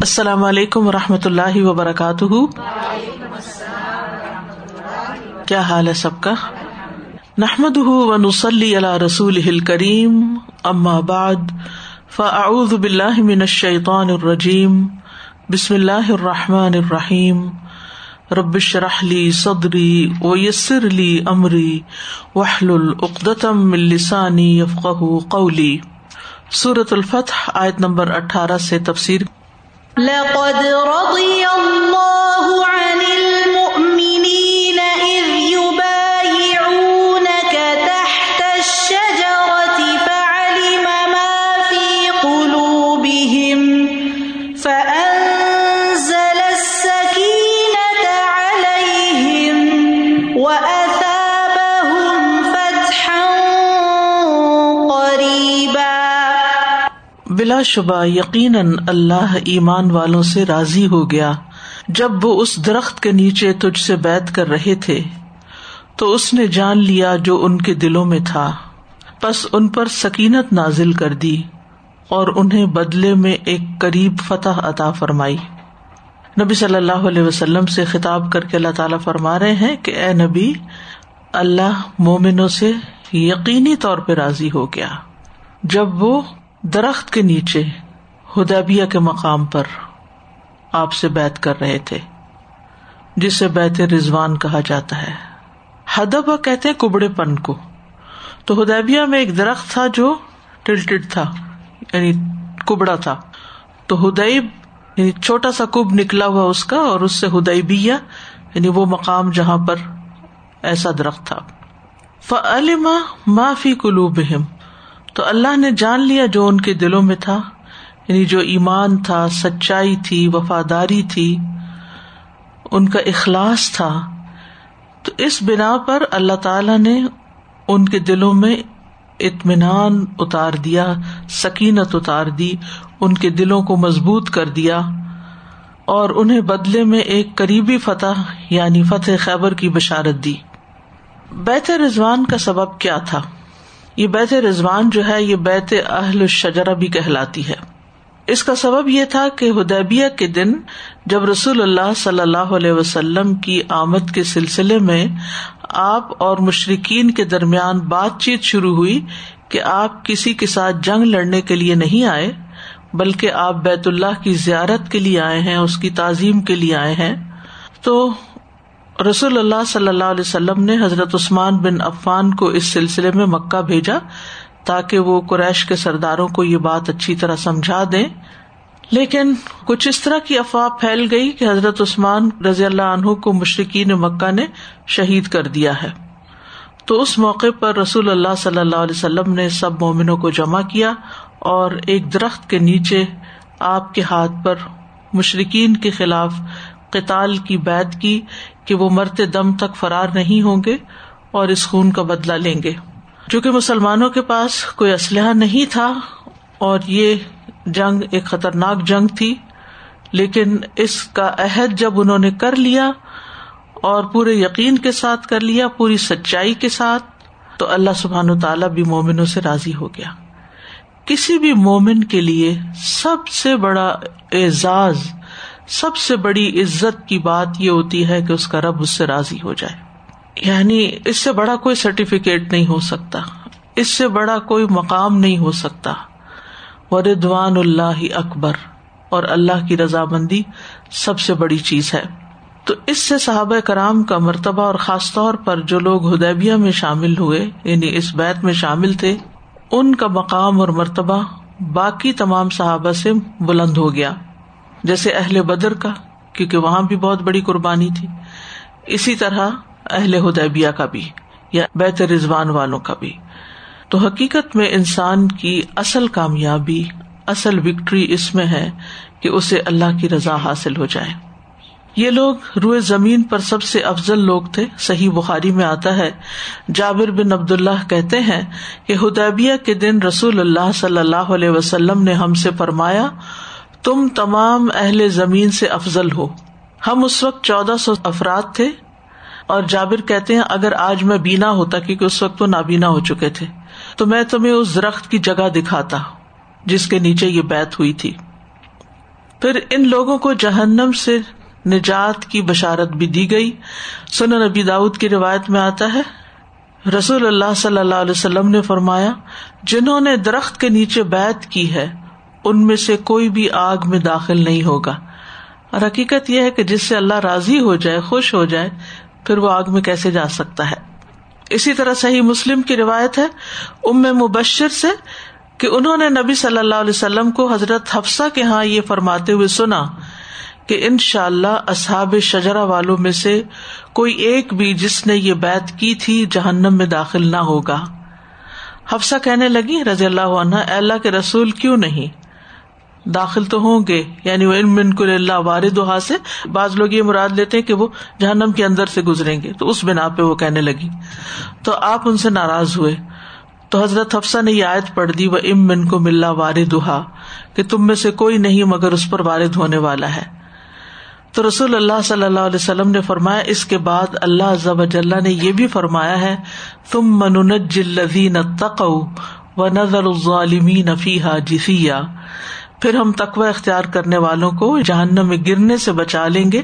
السلام علیکم و رحمۃ اللہ وبرکاتہ۔ کیا حال ہے سب کا؟ نحمد و نسلی اللہ رسول کریم اما بعد، فاعوذ باللہ من الشیطان الرجیم، بسم اللہ الرحمٰن الرحیم۔ ربش رحلی صدری و یسر علی عمری وحل العقدم السانی یفق قولی۔ صورت الفتح، آیت نمبر اٹھارہ سے تفسیر لقد رضي الله بلا شبہ یقیناً اللہ ایمان والوں سے راضی ہو گیا۔ جب وہ اس درخت کے نیچے تجھ سے بیت کر رہے تھے، تو اس نے جان لیا جو ان کے دلوں میں تھا۔ بس ان پر سکینت نازل کر دی اور انہیں بدلے میں ایک قریب فتح عطا فرمائی۔ نبی صلی اللہ علیہ وسلم سے خطاب کر کے اللہ تعالیٰ فرما رہے ہیں کہ اے نبی، اللہ مومنوں سے یقینی طور پہ راضی ہو گیا۔ جب وہ درخت کے نیچے ہدیبیہ کے مقام پر آپ سے بیت کر رہے تھے، جسے بیت رضوان کہا جاتا ہے۔ ہدبا کہتے ہیں کبڑے پن کو۔ تو ہدیبیہ میں ایک درخت تھا جو ٹلٹڈ تھا یعنی کبڑا تھا۔ تو ہدیب یعنی چھوٹا سا کب نکلا ہوا اس کا اور اس سے ہدیبیہ یعنی وہ مقام جہاں پر ایسا درخت تھا۔ فعلما معافی قلوبہم تو اللہ نے جان لیا جو ان کے دلوں میں تھا یعنی جو ایمان تھا، سچائی تھی، وفاداری تھی، ان کا اخلاص تھا۔ تو اس بنا پر اللہ تعالی نے ان کے دلوں میں اطمینان اتار دیا، سکینت اتار دی، ان کے دلوں کو مضبوط کر دیا۔ اور انہیں بدلے میں ایک قریبی فتح یعنی فتح خیبر کی بشارت دی۔ بیت رضوان کا سبب کیا تھا؟ یہ بیت رضوان جو ہے، یہ بیت اہل الشجرا بھی کہلاتی ہے۔ اس کا سبب یہ تھا کہ ہدیبیہ کے دن جب رسول اللہ صلی اللہ علیہ وسلم کی آمد کے سلسلے میں آپ اور مشرقین کے درمیان بات چیت شروع ہوئی کہ آپ کسی کے ساتھ جنگ لڑنے کے لیے نہیں آئے، بلکہ آپ بیت اللہ کی زیارت کے لیے آئے ہیں، اس کی تعظیم کے لیے آئے ہیں، تو رسول اللہ صلی اللہ علیہ وسلم نے حضرت عثمان بن عفان کو اس سلسلے میں مکہ بھیجا تاکہ وہ قریش کے سرداروں کو یہ بات اچھی طرح سمجھا دیں۔ لیکن کچھ اس طرح کی افواہ پھیل گئی کہ حضرت عثمان رضی اللہ عنہ کو مشرقین مکہ نے شہید کر دیا ہے۔ تو اس موقع پر رسول اللہ صلی اللہ علیہ وسلم نے سب مومنوں کو جمع کیا اور ایک درخت کے نیچے آپ کے ہاتھ پر مشرقین کے خلاف قطال کی بیت کی کہ وہ مرتے دم تک فرار نہیں ہوں گے اور اس خون کا بدلا لیں گے۔ چونکہ مسلمانوں کے پاس کوئی اسلحہ نہیں تھا اور یہ جنگ ایک خطرناک جنگ تھی، لیکن اس کا عہد جب انہوں نے کر لیا اور پورے یقین کے ساتھ کر لیا، پوری سچائی کے ساتھ، تو اللہ سبحان و تعالیٰ بھی مومنوں سے راضی ہو گیا۔ کسی بھی مومن کے لیے سب سے بڑا اعزاز سب سے بڑی عزت کی بات یہ ہوتی ہے کہ اس کا رب اس سے راضی ہو جائے۔ یعنی اس سے بڑا کوئی سرٹیفکیٹ نہیں ہو سکتا۔ اس سے بڑا کوئی مقام نہیں ہو سکتا۔ وردوان اللہ اکبر اور اللہ کی رضامندی سب سے بڑی چیز ہے۔ تو اس سے صحابہ کرام کا مرتبہ اور خاص طور پر جو لوگ ہدیبیہ میں شامل ہوئے یعنی اس بیت میں شامل تھے، ان کا مقام اور مرتبہ باقی تمام صحابہ سے بلند ہو گیا۔ جیسے اہل بدر کا، کیونکہ وہاں بھی بہت بڑی قربانی تھی۔ اسی طرح اہل ہدیبیہ کا بھی، یا بیت رضوان والوں کا بھی۔ تو حقیقت میں انسان کی اصل کامیابی، اصل وکٹری اس میں ہے کہ اسے اللہ کی رضا حاصل ہو جائے۔ یہ لوگ روئے زمین پر سب سے افضل لوگ تھے۔ صحیح بخاری میں آتا ہے، جابر بن عبد اللہ کہتے ہیں کہ ہدیبیہ کے دن رسول اللہ صلی اللہ علیہ وسلم نے ہم سے فرمایا تم تمام اہل زمین سے افضل ہو۔ ہم اس وقت چودہ سو افراد تھے اور جابر کہتے ہیں، اگر آج میں بینا ہوتا کیونکہ اس وقت تو نابینا ہو چکے تھے، تو میں تمہیں اس درخت کی جگہ دکھاتا، جس کے نیچے یہ بیت ہوئی تھی۔ پھر ان لوگوں کو جہنم سے نجات کی بشارت بھی دی گئی۔ سن نبی داود کی روایت میں آتا ہے، رسول اللہ صلی اللہ علیہ وسلم نے فرمایا، جنہوں نے درخت کے نیچے بیت کی ہے ان میں سے کوئی بھی آگ میں داخل نہیں ہوگا۔ اور حقیقت یہ ہے کہ جس سے اللہ راضی ہو جائے، خوش ہو جائے، پھر وہ آگ میں کیسے جا سکتا ہے۔ اسی طرح صحیح مسلم کی روایت ہے ام مبشر سے کہ انہوں نے نبی صلی اللہ علیہ وسلم کو حضرت حفصہ کے ہاں یہ فرماتے ہوئے سنا کہ ان شاء اللہ اصحاب شجرا والوں میں سے کوئی ایک بھی جس نے یہ بیت کی تھی جہنم میں داخل نہ ہوگا۔ حفصہ کہنے لگی، رضی اللہ عنہ اللہ کے رسول کیوں نہیں؟ داخل تو ہوں گے یعنی وہ علم کو اللہ وارد سے بعض لوگ یہ مراد لیتے ہیں کہ وہ جہنم کے اندر سے گزریں گے، تو اس بنا پہ وہ کہنے لگی۔ تو آپ ان سے ناراض ہوئے۔ تو حضرت حفصہ نے یہ آیت پڑھ دی وہ ام من کو ملا وارد کہ تم میں سے کوئی نہیں مگر اس پر وارد ہونے والا ہے۔ تو رسول اللہ صلی اللہ علیہ وسلم نے فرمایا، اس کے بعد اللہ ضب نے یہ بھی فرمایا ہے تم من جلین تقو و نظر الظالمین فیحا جسیا پھر ہم تقوی اختیار کرنے والوں کو جہنم میں گرنے سے بچا لیں گے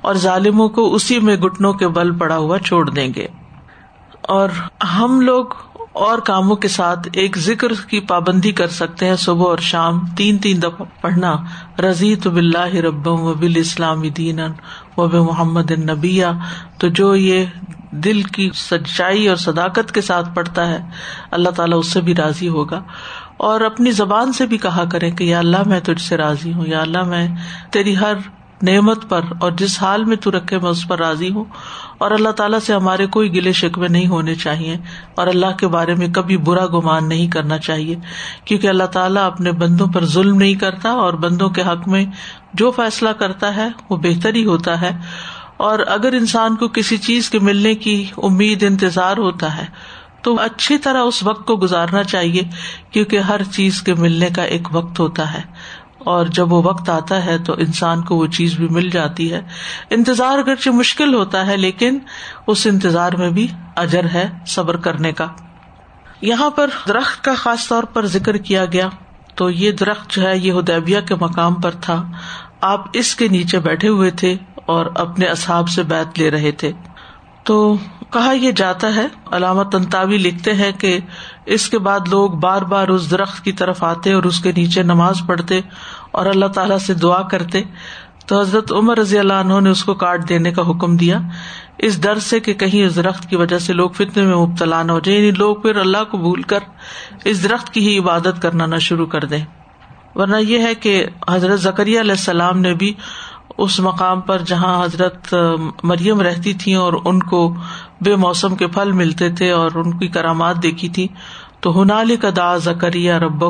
اور ظالموں کو اسی میں گٹنوں کے بل پڑا ہوا چھوڑ دیں گے۔ اور ہم لوگ اور کاموں کے ساتھ ایک ذکر کی پابندی کر سکتے ہیں صبح اور شام۔ تین تین دفعہ پڑھنا۔ رضی تو بلّہ ربم و بال اسلام دین و محمد نبیا تو جو یہ دل کی سچائی اور صداقت کے ساتھ پڑھتا ہے، اللہ تعالیٰ اس سے بھی راضی ہوگا۔ اور اپنی زبان سے بھی کہا کرے کہ یا اللہ میں تجھ سے راضی ہوں، یا اللہ میں تیری ہر نعمت پر اور جس حال میں تو رکھے میں اس پر راضی ہوں۔ اور اللہ تعالیٰ سے ہمارے کوئی گلے شکوے نہیں ہونے چاہیے اور اللہ کے بارے میں کبھی برا گمان نہیں کرنا چاہیے، کیونکہ اللہ تعالیٰ اپنے بندوں پر ظلم نہیں کرتا اور بندوں کے حق میں جو فیصلہ کرتا ہے وہ بہتر ہی ہوتا ہے۔ اور اگر انسان کو کسی چیز کے ملنے کی امید، انتظار ہوتا ہے تو اچھی طرح اس وقت کو گزارنا چاہیے، کیونکہ ہر چیز کے ملنے کا ایک وقت ہوتا ہے۔ اور جب وہ وقت آتا ہے تو انسان کو وہ چیز بھی مل جاتی ہے۔ انتظار اگرچہ مشکل ہوتا ہے، لیکن اس انتظار میں بھی اجر ہے صبر کرنے کا۔ یہاں پر درخت کا خاص طور پر ذکر کیا گیا۔ تو یہ درخت جو ہے، یہ ہدیبیہ کے مقام پر تھا۔ آپ اس کے نیچے بیٹھے ہوئے تھے اور اپنے اصحاب سے بیت لے رہے تھے۔ تو کہا یہ جاتا ہے، علامت تنتاوی لکھتے ہیں کہ اس کے بعد لوگ بار بار اس درخت کی طرف آتے اور اس کے نیچے نماز پڑھتے اور اللہ تعالیٰ سے دعا کرتے۔ تو حضرت عمر رضی اللہ عنہ نے اس کو کاٹ دینے کا حکم دیا۔ اس ڈر سے کہ کہیں اس درخت کی وجہ سے لوگ فتنے میں مبتلا نہ ہو جائے یعنی لوگ پھر اللہ کو بھول کر اس درخت کی ہی عبادت کرنا نہ شروع کر دیں۔ ورنہ یہ ہے کہ حضرت زکریہ علیہ السلام نے بھی اس مقام پر جہاں حضرت مریم رہتی تھی اور ان کو بے موسم کے پھل ملتے تھے اور ان کی کرامات دیکھی تھی۔ تو ہنالی کا دا زکریہ رب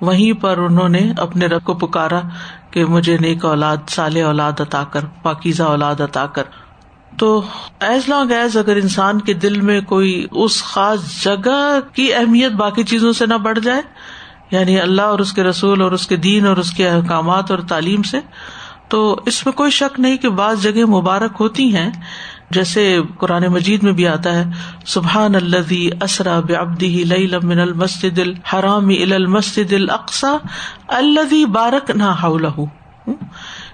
وہیں پر انہوں نے اپنے رب کو پکارا کہ مجھے نیک اولاد سال اولاد عطا کر، پاکیزہ اولاد عطا کر۔ تو ایز لانگ ایز اگر انسان کے دل میں کوئی اس خاص جگہ کی اہمیت باقی چیزوں سے نہ بڑھ جائے یعنی اللہ اور اس کے رسول اور اس کے دین اور اس کے احکامات اور تعلیم سے، تو اس میں کوئی شک نہیں کہ بعض جگہ مبارک ہوتی ہیں۔ جیسے قرآن مجید میں بھی آتا ہے، سبحان الدی اسرا ببدی من المسد الحرام المسد القسا الدی بارک نہ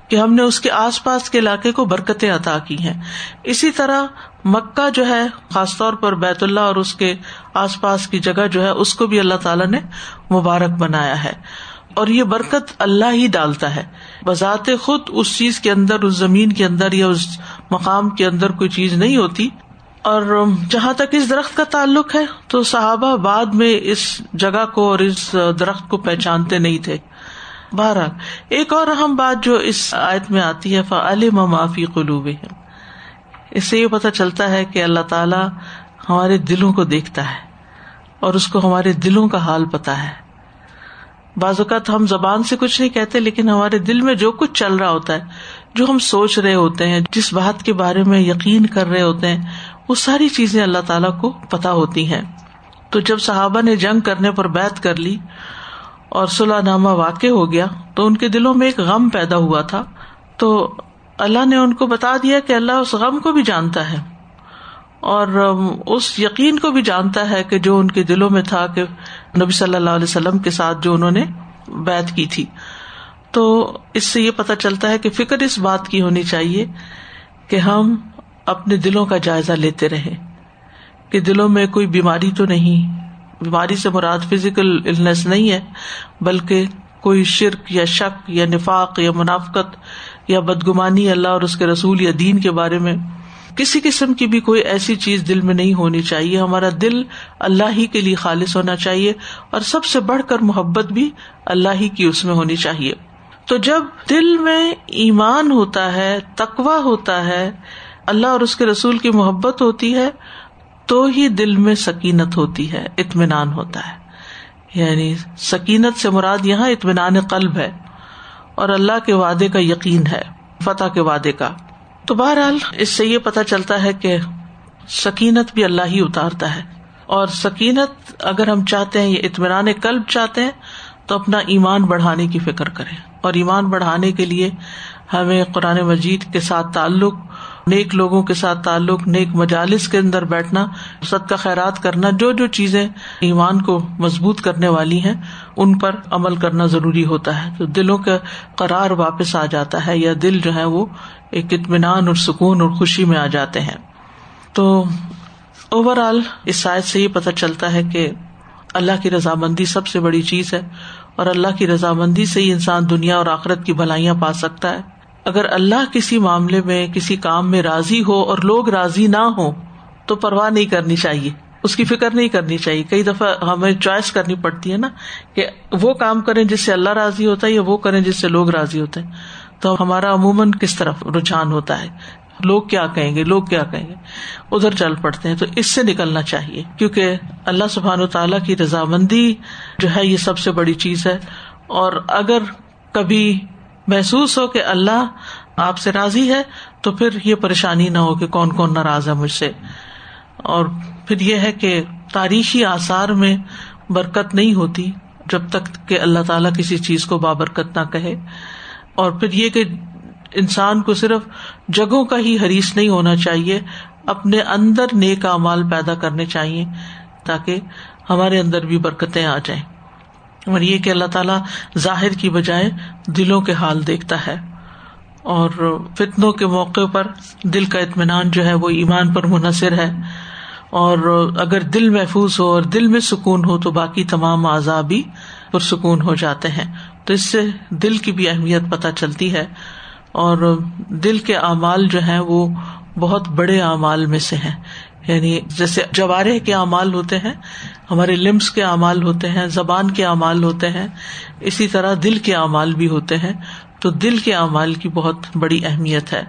کہ ہم نے اس کے آس پاس کے علاقے کو برکتیں عطا کی ہیں۔ اسی طرح مکہ جو ہے، خاص طور پر بیت اللہ اور اس کے آس پاس کی جگہ جو ہے، اس کو بھی اللہ تعالیٰ نے مبارک بنایا ہے۔ اور یہ برکت اللہ ہی ڈالتا ہے۔ بذات خود اس چیز کے اندر، اس زمین کے اندر یا اس مقام کے اندر کوئی چیز نہیں ہوتی۔ اور جہاں تک اس درخت کا تعلق ہے، تو صحابہ بعد میں اس جگہ کو اور اس درخت کو پہچانتے نہیں تھے۔ بہرحال، ایک اور اہم بات جو اس آیت میں آتی ہے، فعلم معافی قلوب اس سے یہ پتا چلتا ہے کہ اللہ تعالی ہمارے دلوں کو دیکھتا ہے اور اس کو ہمارے دلوں کا حال پتا ہے۔ بعض اوقات ہم زبان سے کچھ نہیں کہتے، لیکن ہمارے دل میں جو کچھ چل رہا ہوتا ہے جو ہم سوچ رہے ہوتے ہیں، جس بات کے بارے میں یقین کر رہے ہوتے ہیں، وہ ساری چیزیں اللہ تعالیٰ کو پتا ہوتی ہیں۔ تو جب صحابہ نے جنگ کرنے پر بیت کر لی اور صلاح نامہ واقع ہو گیا، تو ان کے دلوں میں ایک غم پیدا ہوا تھا۔ تو اللہ نے ان کو بتا دیا کہ اللہ اس غم کو بھی جانتا ہے اور اس یقین کو بھی جانتا ہے کہ جو ان کے دلوں میں تھا کہ نبی صلی اللہ علیہ وسلم کے ساتھ جو انہوں نے بیت کی تھی۔ تو اس سے یہ پتا چلتا ہے کہ فکر اس بات کی ہونی چاہیے کہ ہم اپنے دلوں کا جائزہ لیتے رہے کہ دلوں میں کوئی بیماری تو نہیں، بیماری سے مراد فزیکل النس نہیں ہے، بلکہ کوئی شرک یا شک یا نفاق یا منافقت یا بدگمانی اللہ اور اس کے رسول یا دین کے بارے میں کسی قسم کی بھی کوئی ایسی چیز دل میں نہیں ہونی چاہیے۔ ہمارا دل اللہ ہی کے لیے خالص ہونا چاہیے اور سب سے بڑھ کر محبت بھی اللہ ہی کی اس میں ہونی چاہیے۔ تو جب دل میں ایمان ہوتا ہے تقوا ہوتا ہے، اللہ اور اس کے رسول کی محبت ہوتی ہے، تو ہی دل میں سکینت ہوتی ہے، اطمینان ہوتا ہے۔ یعنی سکینت سے مراد یہاں اطمینان قلب ہے، اور اللہ کے وعدے کا یقین ہے، فتح کے وعدے کا۔ تو بہرحال، اس سے یہ پتا چلتا ہے کہ سکینت بھی اللہ ہی اتارتا ہے۔ اور سکینت اگر ہم چاہتے ہیں، یہ اطمینان قلب چاہتے ہیں، تو اپنا ایمان بڑھانے کی فکر کریں۔ اور ایمان بڑھانے کے لیے ہمیں قرآن مجید کے ساتھ تعلق، نیک لوگوں کے ساتھ تعلق، نیک مجالس کے اندر بیٹھنا سد کا خیرات کرنا، جو جو چیزیں ایمان کو مضبوط کرنے والی ہیں، ان پر عمل کرنا ضروری ہوتا ہے۔ تو دلوں کا قرار واپس آ جاتا ہے یا دل جو ہے وہ ایک اطمینان اور سکون اور خوشی میں آ جاتے ہیں۔ تو اوور آل اس سائز سے یہ پتہ چلتا ہے کہ اللہ کی رضامندی سب سے بڑی چیز ہے۔ اور اللہ کی رضامندی سے ہی انسان دنیا اور آخرت کی بھلائیاں پا سکتا ہے۔ اگر اللہ کسی معاملے میں، کسی کام میں راضی ہو اور لوگ راضی نہ ہو تو پرواہ نہیں کرنی چاہیے۔ اس کی فکر نہیں کرنی چاہیے۔ کئی دفعہ ہمیں چوائس کرنی پڑتی ہے نا کہ وہ کام کریں جس سے اللہ راضی ہوتا ہے یا وہ کریں جس سے لوگ راضی ہوتے ہیں۔ تو ہمارا عموماً کس طرف رجحان ہوتا ہے؟ لوگ کیا کہیں گے؟ لوگ کیا کہیں گے؟ ادھر چل پڑتے ہیں، تو اس سے نکلنا چاہیے، کیونکہ اللہ سبحان و تعالیٰ کی رضامندی جو ہے، یہ سب سے بڑی چیز ہے۔ اور اگر کبھی محسوس ہو کہ اللہ آپ سے راضی ہے، تو پھر یہ پریشانی نہ ہو کہ کون کون ناراض ہے مجھ سے۔ اور پھر یہ ہے کہ تاریخی آثار میں برکت نہیں ہوتی جب تک کہ اللہ تعالیٰ کسی چیز کو بابرکت نہ کہے۔ اور پھر یہ کہ انسان کو صرف جگہوں کا ہی حریث نہیں ہونا چاہیے، اپنے اندر نیک امال پیدا کرنے چاہیے تاکہ ہمارے اندر بھی برکتیں آ جائیں۔ اور یہ کہ اللہ تعالیٰ ظاہر کی بجائے دلوں کے حال دیکھتا ہے اور فتنوں کے موقع پر دل کا اطمینان جو ہے وہ ایمان پر منحصر ہے۔ اور اگر دل محفوظ ہو اور دل میں سکون ہو تو باقی تمام اعضاء بھی پرسکون ہو جاتے ہیں۔ تو اس سے دل کی بھی اہمیت پتہ چلتی ہے۔ اور دل کے اعمال جو ہیں وہ بہت بڑے اعمال میں سے ہیں۔ یعنی جیسے جوارح کے اعمال ہوتے ہیں، ہمارے لمس کے اعمال ہوتے ہیں، زبان کے اعمال ہوتے ہیں، اسی طرح دل کے اعمال بھی ہوتے ہیں۔ تو دل کے اعمال کی بہت بڑی اہمیت ہے۔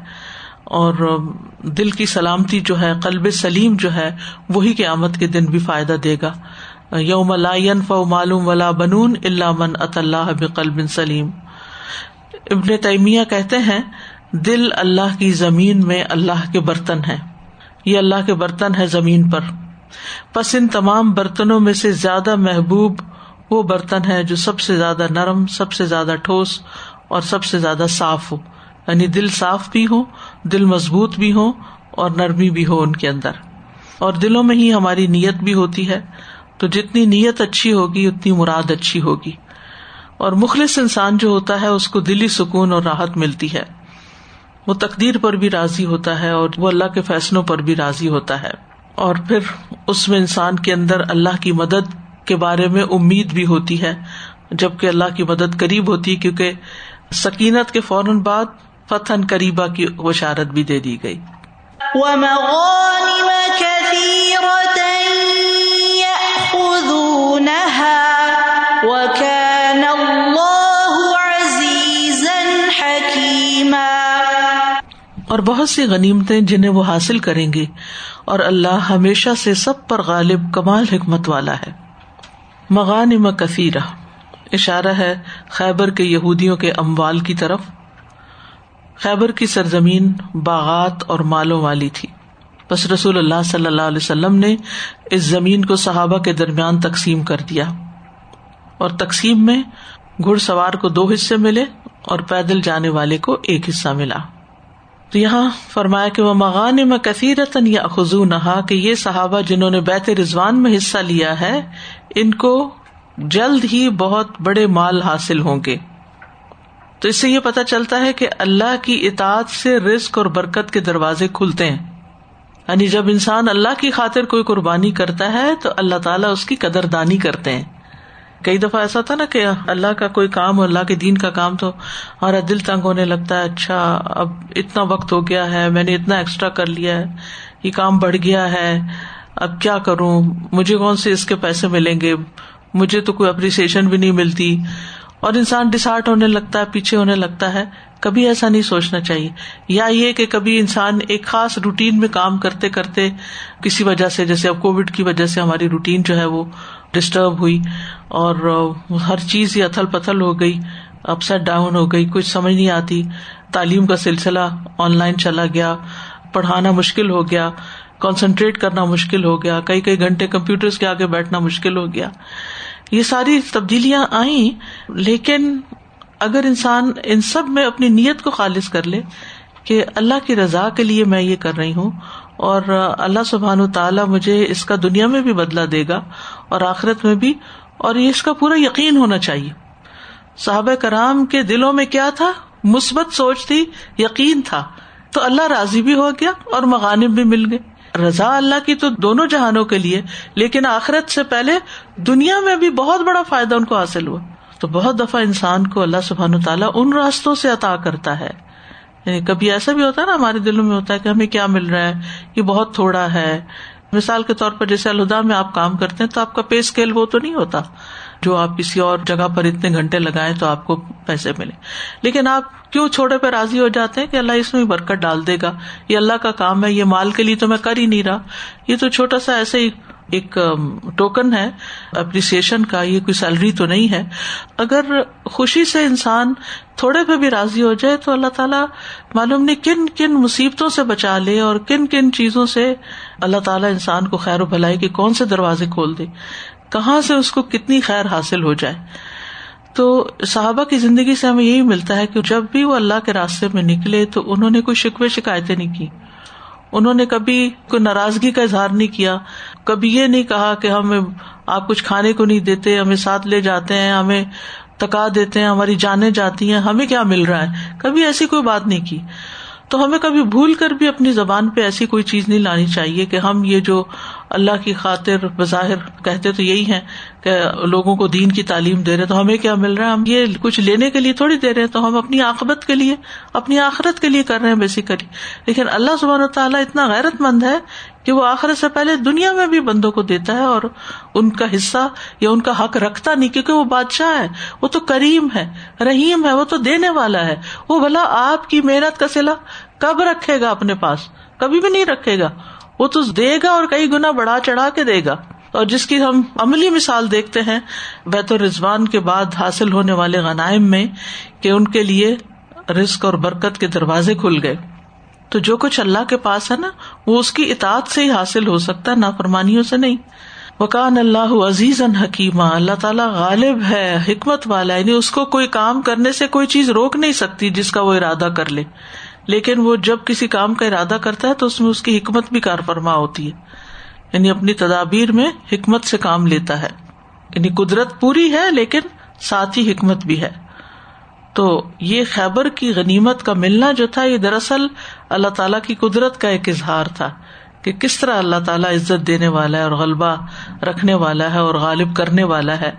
اور دل کی سلامتی جو ہے، قلب سلیم جو ہے، وہی کے آمد کے دن بھی فائدہ دے گا۔ یوم ف معلوم ولا بنون اللہ من اط اللہ بلب سلیم۔ ابن تیمیہ کہتے ہیں، دل اللہ کی زمین میں اللہ کے برتن ہے یہ اللہ کے برتن ہے زمین پر۔ پس ان تمام برتنوں میں سے زیادہ محبوب وہ برتن ہے جو سب سے زیادہ نرم، سب سے زیادہ ٹھوس اور سب سے زیادہ صاف ہو یعنی دل صاف بھی ہو دل مضبوط بھی ہو اور نرمی بھی ہو ان کے اندر۔ اور دلوں میں ہی ہماری نیت بھی ہوتی ہے۔ تو جتنی نیت اچھی ہوگی، اتنی مراد اچھی ہوگی۔ اور مخلص انسان جو ہوتا ہے، اس کو دلی سکون اور راحت ملتی ہے۔ وہ تقدیر پر بھی راضی ہوتا ہے اور وہ اللہ کے فیصلوں پر بھی راضی ہوتا ہے۔ اور پھر اس میں انسان کے اندر اللہ کی مدد کے بارے میں امید بھی ہوتی ہے، جبکہ اللہ کی مدد قریب ہوتی ہے، کیونکہ سکینت کے فوراً بعد فتح قریبا کی وشارت بھی دے دی گئی۔ اور بہت سی غنیمتیں جنہیں وہ حاصل کریں گے اور اللہ ہمیشہ سے سب پر غالب کمال حکمت والا ہے۔ مغان کثیرہ۔ اشارہ ہے خیبر کے یہودیوں کے اموال کی طرف۔ خیبر کی سرزمین باغات اور مالوں والی تھی۔ بس رسول اللہ صلی اللہ علیہ وسلم نے اس زمین کو صحابہ کے درمیان تقسیم کر دیا۔ اور تقسیم میں گھڑ سوار کو دو حصے ملے اور پیدل جانے والے کو ایک حصہ ملا۔ تو یہاں فرمایا کہ وہ مغان میں کثیرتن یا خزو نہا کہ یہ صحابہ جنہوں نے بیت رضوان میں حصہ لیا ہے، ان کو جلد ہی بہت بڑے مال حاصل ہوں گے۔ تو اس سے یہ پتا چلتا ہے کہ اللہ کی اطاعت سے رزق اور برکت کے دروازے کھلتے ہیں۔ یعنی جب انسان اللہ کی خاطر کوئی قربانی کرتا ہے، تو اللہ تعالیٰ اس کی قدر دانی کرتے ہیں۔ کئی دفعہ ایسا تھا نا کہ اللہ کا کوئی کام اللہ کے دین کا کام تو ہمارا دل تنگ ہونے لگتا ہے اچھا اب اتنا وقت ہو گیا ہے، میں نے اتنا ایکسٹرا کر لیا ہے، یہ کام بڑھ گیا ہے، اب کیا کروں؟ مجھے کون سے اس کے پیسے ملیں گے؟ مجھے تو کوئی اپریسیشن بھی نہیں ملتی۔ اور انسان ڈسارٹ ہونے لگتا ہے، پیچھے ہونے لگتا ہے۔ کبھی ایسا نہیں سوچنا چاہیے۔ یا یہ کہ کبھی انسان ایک خاص روٹین میں کام کرتے کرتے کسی وجہ سے، جیسے اب کووڈ کی وجہ سے ہماری روٹین جو ہے وہ ڈسٹرب ہوئی اور ہر چیز اتھل پتھل ہو گئی اپ سیٹ ڈاؤن ہو گئی، کچھ سمجھ نہیں آتی۔ تعلیم کا سلسلہ آن لائن چلا گیا، پڑھانا مشکل ہو گیا کانسنٹریٹ کرنا مشکل ہو گیا، کئی کئی گھنٹے کمپیوٹر کے آگے بیٹھنا مشکل ہو گیا۔ یہ ساری تبدیلیاں آئی لیکن اگر انسان ان سب میں اپنی نیت کو خالص کر لے کہ اللہ کی رضا کے لیے میں یہ کر رہی ہوں اور اللہ سبحان تعالیٰ مجھے اس کا دنیا میں بھی بدلا دے گا اور آخرت میں بھی، اور یہ اس کا پورا یقین ہونا چاہیے۔ صحابہ کرام کے دلوں میں کیا تھا؟ مثبت سوچ تھی، یقین تھا۔ تو اللہ راضی بھی ہو گیا اور مغانب بھی مل گئے۔ رضا اللہ کی تو دونوں جہانوں کے لیے، لیکن آخرت سے پہلے دنیا میں بھی بہت بڑا فائدہ ان کو حاصل ہوا۔ تو بہت دفعہ انسان کو اللہ سبحان تعالیٰ ان راستوں سے عطا کرتا ہے۔ یعنی کبھی ایسا بھی ہوتا ہے نا، ہمارے دلوں میں ہوتا ہے کہ ہمیں کیا مل رہا ہے، یہ بہت تھوڑا ہے۔ مثال کے طور پر جیسے الہدا میں آپ کام کرتے ہیں تو آپ کا پے اسکیل وہ تو نہیں ہوتا جو آپ کسی اور جگہ پر اتنے گھنٹے لگائیں تو آپ کو پیسے ملے لیکن آپ کیوں چھوڑے پہ راضی ہو جاتے ہیں کہ اللہ اس میں برکت ڈال دے گا؟ یہ اللہ کا کام ہے، یہ مال کے لیے تو میں کر ہی نہیں رہا۔ یہ تو چھوٹا سا ایسے ہی ایک ٹوکن ہے اپریسیشن کا، یہ کوئی سیلری تو نہیں ہے۔ اگر خوشی سے انسان تھوڑے پہ بھی راضی ہو جائے تو اللہ تعالیٰ معلوم نہیں کن کن مصیبتوں سے بچا لے اور کن کن چیزوں سے اللہ تعالیٰ انسان کو خیر و بھلائی کے کون سے دروازے کھول دے۔ کہاں سے اس کو کتنی خیر حاصل ہو جائے۔ تو صحابہ کی زندگی سے ہمیں یہی ملتا ہے کہ جب بھی وہ اللہ کے راستے میں نکلے تو انہوں نے کوئی شکوے، شکایتیں نہیں کی۔ انہوں نے کبھی کوئی ناراضگی کا اظہار نہیں کیا، کبھی یہ نہیں کہا کہ ہمیں آپ کچھ کھانے کو نہیں دیتے، ہمیں ساتھ لے جاتے ہیں، ہمیں تکا دیتے ہیں، ہماری جانیں جاتی ہیں، ہمیں کیا مل رہا ہے؟ کبھی ایسی کوئی بات نہیں کی۔ تو ہمیں کبھی بھول کر بھی اپنی زبان پہ ایسی کوئی چیز نہیں لانی چاہیے کہ ہم یہ جو اللہ کی خاطر بظاہر کہتے تو یہی ہے کہ لوگوں کو دین کی تعلیم دے رہے تو ہمیں کیا مل رہا ہے؟ ہم یہ کچھ لینے کے لیے تھوڑی دے رہے ہیں، تو ہم اپنی آخبت کے لیے، اپنی آخرت کے لیے کر رہے ہیں بیسیکلی لیکن اللہ سبحانہ تعالیٰ اتنا غیرت مند ہے کہ وہ آخرت سے پہلے دنیا میں بھی بندوں کو دیتا ہے اور ان کا حصہ یا ان کا حق رکھتا نہیں، کیونکہ وہ بادشاہ ہے، وہ تو کریم ہے، رحیم ہے، وہ تو دینے والا ہے۔ وہ بھلا آپ کی محنت کا سلا کب رکھے گا اپنے پاس؟ کبھی بھی نہیں رکھے گا۔ وہ تو دے گا اور کئی گنا بڑھا چڑھا کے دے گا۔ اور جس کی ہم عملی مثال دیکھتے ہیں، بیت الرضوان کے بعد حاصل ہونے والے غنائم میں کہ ان کے لیے رسک اور برکت کے دروازے کھل گئے۔ تو جو کچھ اللہ کے پاس ہے نا، وہ اس کی اطاعت سے ہی حاصل ہو سکتا ہے، نافرمانیوں سے نہیں۔ وکان اللہ عزیز ان حکیمہ اللہ تعالیٰ غالب ہے، حکمت والا یعنی اس کو کوئی کام کرنے سے کوئی چیز روک نہیں سکتی جس کا وہ ارادہ کر لے۔ لیکن وہ جب کسی کام کا ارادہ کرتا ہے تو اس میں اس کی حکمت بھی کار فرما ہوتی ہے۔ یعنی اپنی تدابیر میں حکمت سے کام لیتا ہے۔ یعنی قدرت پوری ہے لیکن ساتھ ہی حکمت بھی ہے۔ تو یہ خیبر کی غنیمت کا ملنا جو تھا، یہ دراصل اللہ تعالیٰ کی قدرت کا ایک اظہار تھا کہ کس طرح اللہ تعالیٰ عزت دینے والا ہے اور غلبہ رکھنے والا ہے اور غالب کرنے والا ہے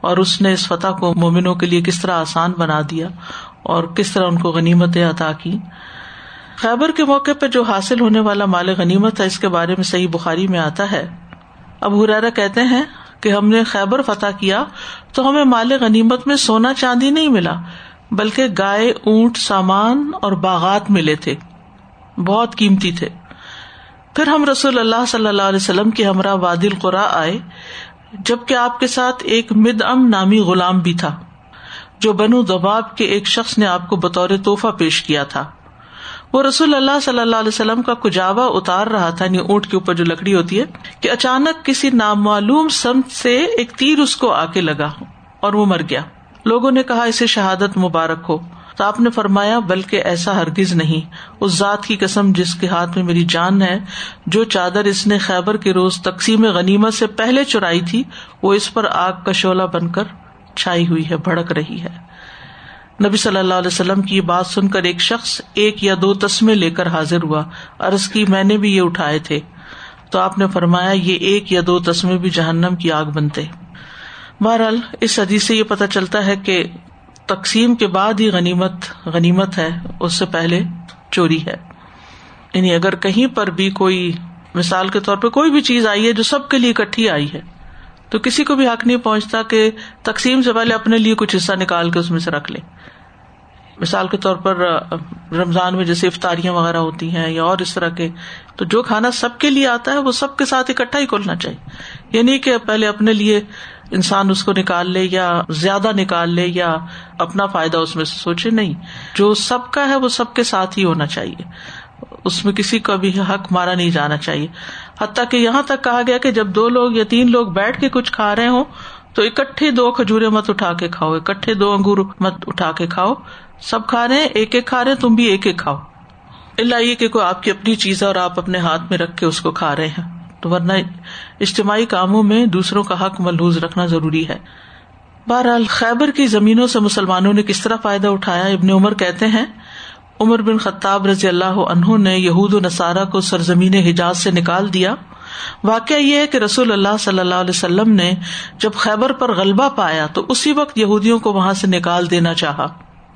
اور اس نے اس فتح کو مومنوں کے لیے کس طرح آسان بنا دیا۔ اور کس طرح ان کو غنیمتیں عطا کی۔ خیبر کے موقع پہ جو حاصل ہونے والا مال غنیمت ہے اس کے بارے میں صحیح بخاری میں آتا ہے۔ اب ہریرا کہتے ہیں کہ ہم نے خیبر فتح کیا تو ہمیں مال غنیمت میں سونا چاندی نہیں ملا، بلکہ گائے، اونٹ، سامان اور باغات ملے تھے۔ بہت قیمتی تھے۔ پھر ہم رسول اللہ صلی اللہ علیہ وسلم کے ہمراہ وادل قرا آئے، جبکہ آپ کے ساتھ ایک مد ام نامی غلام بھی تھا۔ جو بنو دباب کے ایک شخص نے آپ کو بطور توحفہ پیش کیا تھا۔ وہ رسول اللہ صلی اللہ علیہ وسلم کا کجاوا اتار رہا تھا یعنی اونٹ کے اوپر جو لکڑی ہوتی ہے، کہ اچانک کسی نامعلوم سمت سے ایک تیر اس کو آ کے لگا اور وہ مر گیا۔ لوگوں نے کہا، اسے شہادت مبارک ہو۔ تو آپ نے فرمایا، بلکہ ایسا ہرگز نہیں۔ اس ذات کی قسم جس کے ہاتھ میں میری جان ہے، جو چادر اس نے خیبر کے روز تقسیم غنیمت سے پہلے چرائی تھی، وہ اس پر آگ کا شولہ بن کر چھائی ہوئی ہے، بھڑک رہی ہے۔ نبی صلی اللہ علیہ وسلم کی یہ بات سن کر ایک شخص ایک یا دو تسمے لے کر حاضر ہوا۔ عرض کی، میں نے بھی یہ اٹھائے تھے۔ تو آپ نے فرمایا، یہ ایک یا دو تسمے بھی جہنم کی آگ بنتے۔ بہرحال، اس حدیث سے یہ پتا چلتا ہے کہ تقسیم کے بعد ہی غنیمت غنیمت ہے، اس سے پہلے چوری ہے۔ یعنی اگر کہیں پر بھی کوئی مثال کے طور پہ کوئی بھی چیز آئی ہے جو سب کے لیے اکٹھی آئی ہے۔ تو کسی کو بھی حق نہیں پہنچتا کہ تقسیم سے پہلے اپنے لیے کچھ حصہ نکال کے اس میں سے رکھ لے۔ مثال کے طور پر، رمضان میں جیسے افطاریاں وغیرہ ہوتی ہیں یا اور اس طرح کے، تو جو کھانا سب کے لیے آتا ہے وہ سب کے ساتھ اکٹھا ہی کھولنا چاہیے۔ یہ نہیں کہ پہلے اپنے لیے انسان اس کو نکال لے یا زیادہ نکال لے یا اپنا فائدہ اس میں سے سوچے، نہیں۔ جو سب کا ہے وہ سب کے ساتھ ہی ہونا چاہیے۔ اس میں کسی کا بھی حق مارا نہیں جانا چاہیے۔ حتیٰ کہ یہاں تک کہا گیا کہ جب دو لوگ یا تین لوگ بیٹھ کے کچھ کھا رہے ہوں تو اکٹھے دو کھجورے مت اٹھا کے کھاؤ، اکٹھے دو انگور مت اٹھا کے کھاؤ۔ سب کھا رہے ہیں، ایک ایک کھا رہے تم بھی ایک ایک کھاؤ۔ اللہ یہ کہ کوئی آپ کی اپنی چیز ہے اور آپ اپنے ہاتھ میں رکھ کے اس کو کھا رہے ہیں۔ تو ورنہ اجتماعی کاموں میں دوسروں کا حق محلوز رکھنا ضروری ہے۔ بہرحال خیبر کی زمینوں سے مسلمانوں نے کس طرح فائدہ اٹھایا؟ ابن عمر کہتے ہیں عمر بن خطاب رضی اللہ عنہ نے یہود و نصارہ کو سرزمین حجاز سے نکال دیا۔ واقعہ یہ ہے کہ رسول اللہ صلی اللہ علیہ وسلم نے جب خیبر پر غلبہ پایا تو اسی وقت یہودیوں کو وہاں سے نکال دینا چاہا۔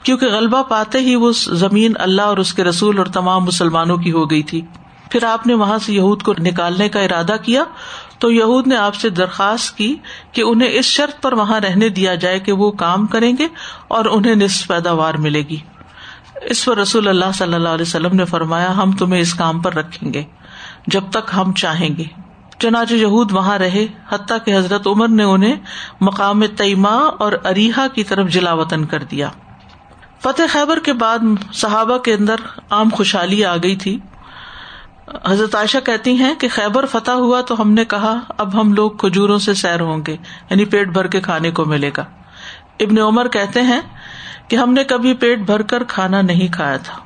کیونکہ غلبہ پاتے ہی وہ زمین اللہ اور اس کے رسول اور تمام مسلمانوں کی ہو گئی تھی۔ پھر آپ نے وہاں سے یہود کو نکالنے کا ارادہ کیا تو یہود نے آپ سے درخواست کی کہ انہیں اس شرط پر وہاں رہنے دیا جائے کہ وہ کام کریں گے اور انہیں نصف پیداوار ملے گی۔ اس پر رسول اللہ صلی اللہ علیہ وسلم نے فرمایا، ہم تمہیں اس کام پر رکھیں گے، جب تک ہم چاہیں گے۔ چنانچہ یہود وہاں رہے، حتیٰ کہ حضرت عمر نے انہیں مقام تیما اور اریحا کی طرف جلا وطن کر دیا۔ فتح خیبر کے بعد صحابہ کے اندر عام خوشحالی آ گئی تھی۔ حضرت عائشہ کہتی ہیں کہ خیبر فتح ہوا تو ہم نے کہا، اب ہم لوگ کھجوروں سے سیر ہوں گے یعنی پیٹ بھر کے کھانے کو ملے گا۔ ابن عمر کہتے ہیں کہ ہم نے کبھی پیٹ بھر کر کھانا نہیں کھایا تھا،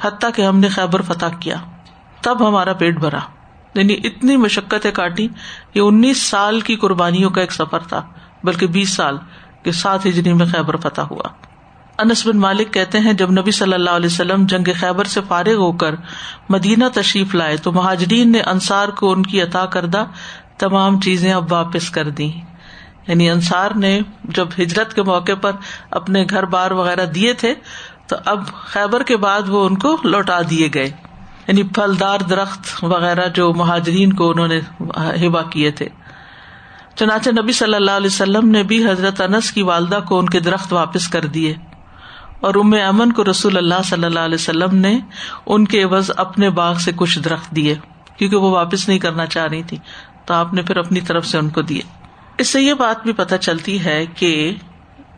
حتیٰ کہ ہم نے خیبر فتح کیا۔ تب ہمارا پیٹ بھرا۔ یعنی اتنی مشقتیں کاٹی یہ انیس سال کی قربانیوں کا ایک سفر تھا، بلکہ بیس سال کے ساتھ ہجری میں خیبر فتح ہوا۔ انس بن مالک کہتے ہیں، جب نبی صلی اللہ علیہ وسلم جنگ خیبر سے فارغ ہو کر مدینہ تشریف لائے تو مہاجرین نے انصار کو ان کی عطا کردہ تمام چیزیں اب واپس کر دی یعنی انصار نے جب ہجرت کے موقع پر اپنے گھر بار وغیرہ دیے تھے، تو اب خیبر کے بعد وہ ان کو لوٹا دیے گئے۔ یعنی پھلدار درخت وغیرہ جو مہاجرین کو انہوں نے ہبا کیے تھے۔ چنانچہ نبی صلی اللہ علیہ وسلم نے بھی حضرت انس کی والدہ کو ان کے درخت واپس کر دیے۔ اور ام امن کو رسول اللہ صلی اللہ علیہ وسلم نے ان کے عوض اپنے باغ سے کچھ درخت دیے، کیونکہ وہ واپس نہیں کرنا چاہ رہی تھی۔ تو آپ نے پھر اپنی طرف سے ان کو دیے۔ اس سے یہ بات بھی پتہ چلتی ہے کہ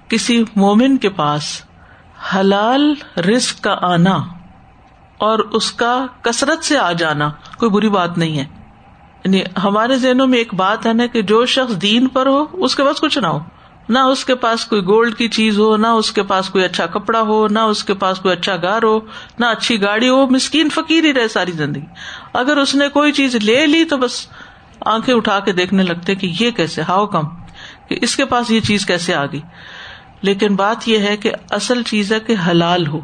کسی مومن کے پاس حلال رسک کا آنا اور اس کا کثرت سے آ جانا کوئی بری بات نہیں ہے۔ یعنی ہمارے ذہنوں میں ایک بات ہے نا کہ جو شخص دین پر ہو، اس کے پاس کچھ نہ ہو۔ نہ اس کے پاس کوئی گولڈ کی چیز ہو، نہ اس کے پاس کوئی اچھا کپڑا ہو، نہ اس کے پاس کوئی اچھا گھر ہو، نہ اچھی گاڑی ہو، مسکین فقیر ہی رہے ساری زندگی۔ اگر اس نے کوئی چیز لے لی تو بس آنکھیں اٹھا کے دیکھنے لگتے کہ یہ کیسے ہاؤ کم کہ اس کے پاس یہ چیز کیسے آ گئی؟ لیکن بات یہ ہے کہ اصل چیز ہے کہ حلال ہو،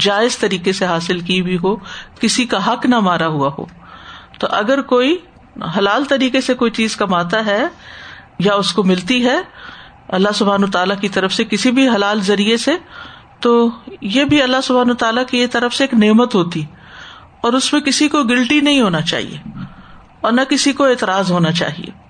جائز طریقے سے حاصل کی بھی ہو، کسی کا حق نہ مارا ہوا ہو۔ تو اگر کوئی حلال طریقے سے کوئی چیز کماتا ہے یا اس کو ملتی ہے، اللہ سبحان تعالیٰ کی طرف سے کسی بھی حلال ذریعے سے، تو یہ بھی اللہ سبحان تعالیٰ کی طرف سے ایک نعمت ہوتی، اور اس میں کسی کو گلٹی نہیں ہونا چاہیے۔ اور نہ کسی کو اعتراض ہونا چاہیے۔